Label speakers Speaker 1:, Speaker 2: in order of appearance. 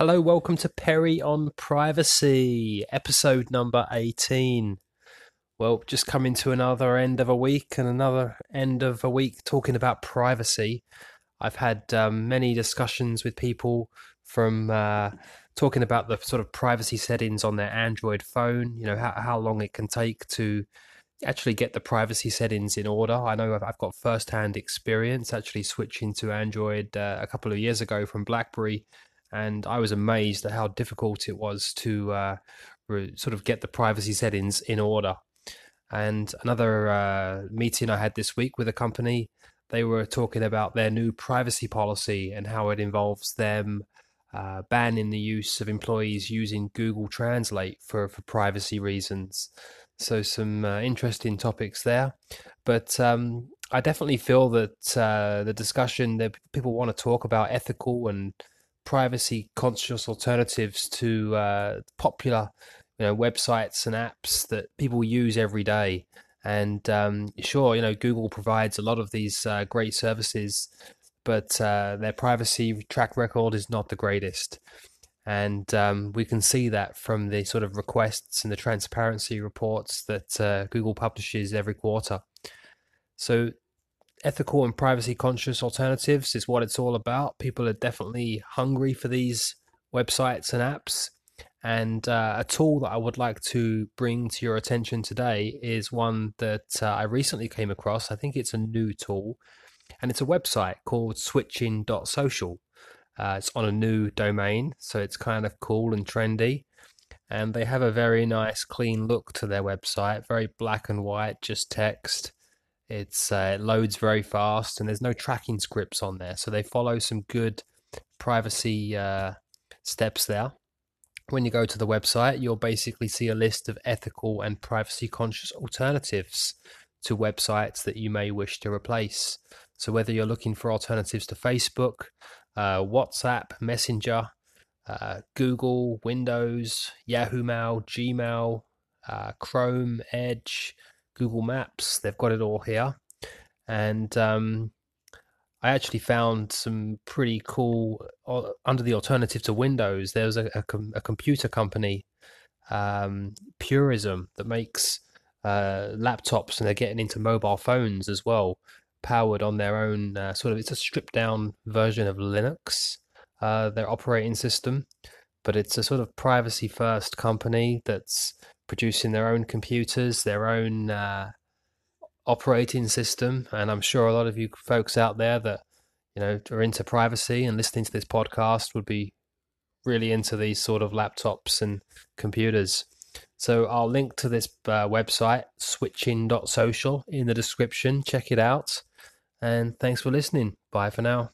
Speaker 1: Hello, welcome to Perry on Privacy, episode number 18. Well, just coming to another end of a week and another end of a week talking about privacy. I've had um, many discussions with people from uh, talking about the sort of privacy settings on their Android phone, you know, how, how long it can take to actually get the privacy settings in order. I know I've, I've got first hand experience actually switching to Android uh, a couple of years ago from Blackberry and I was amazed at how difficult it was to uh, re- sort of get the privacy settings in order. And another uh, meeting I had this week with a company, they were talking about their new privacy policy and how it involves them uh, banning the use of employees using Google Translate for, for privacy reasons. So, some uh, interesting topics there. But um, I definitely feel that uh, the discussion that people want to talk about ethical and privacy conscious alternatives to uh, popular you know websites and apps that people use every day. And um, sure you know google provides a lot of these uh, great services but uh, their privacy track record is not the greatest. And um, we can see that from the sort of requests and the transparency reports that uh, google publishes every quarter. So ethical and privacy conscious alternatives is what it's all about. People are definitely hungry for these websites and apps. And uh, a tool that I would like to bring to your attention today is one that uh, I recently came across. I think it's a new tool, and it's a website called switching.social. Uh, it's on a new domain, so it's kind of cool and trendy. And they have a very nice, clean look to their website, very black and white, just text. It's uh, it loads very fast, and there's no tracking scripts on there, so they follow some good privacy uh, steps there. When you go to the website, you'll basically see a list of ethical and privacy conscious alternatives to websites that you may wish to replace. So, whether you're looking for alternatives to Facebook, uh, WhatsApp, Messenger, uh, Google, Windows, Yahoo Mail, Gmail, uh, Chrome, Edge, Google Maps. They've got it all here, and um, I actually found some pretty cool uh, under the alternative to Windows. There's a, a, com- a computer company, um, Purism, that makes uh, laptops, and they're getting into mobile phones as well, powered on their own uh, sort of. It's a stripped down version of Linux, uh, their operating system, but it's a sort of privacy first company that's producing their own computers, their own uh, operating system. And I'm sure a lot of you folks out there that you know are into privacy and listening to this podcast would be really into these sort of laptops and computers. So I'll link to this uh, website, switching.social, in the description. Check it out. And thanks for listening. Bye for now.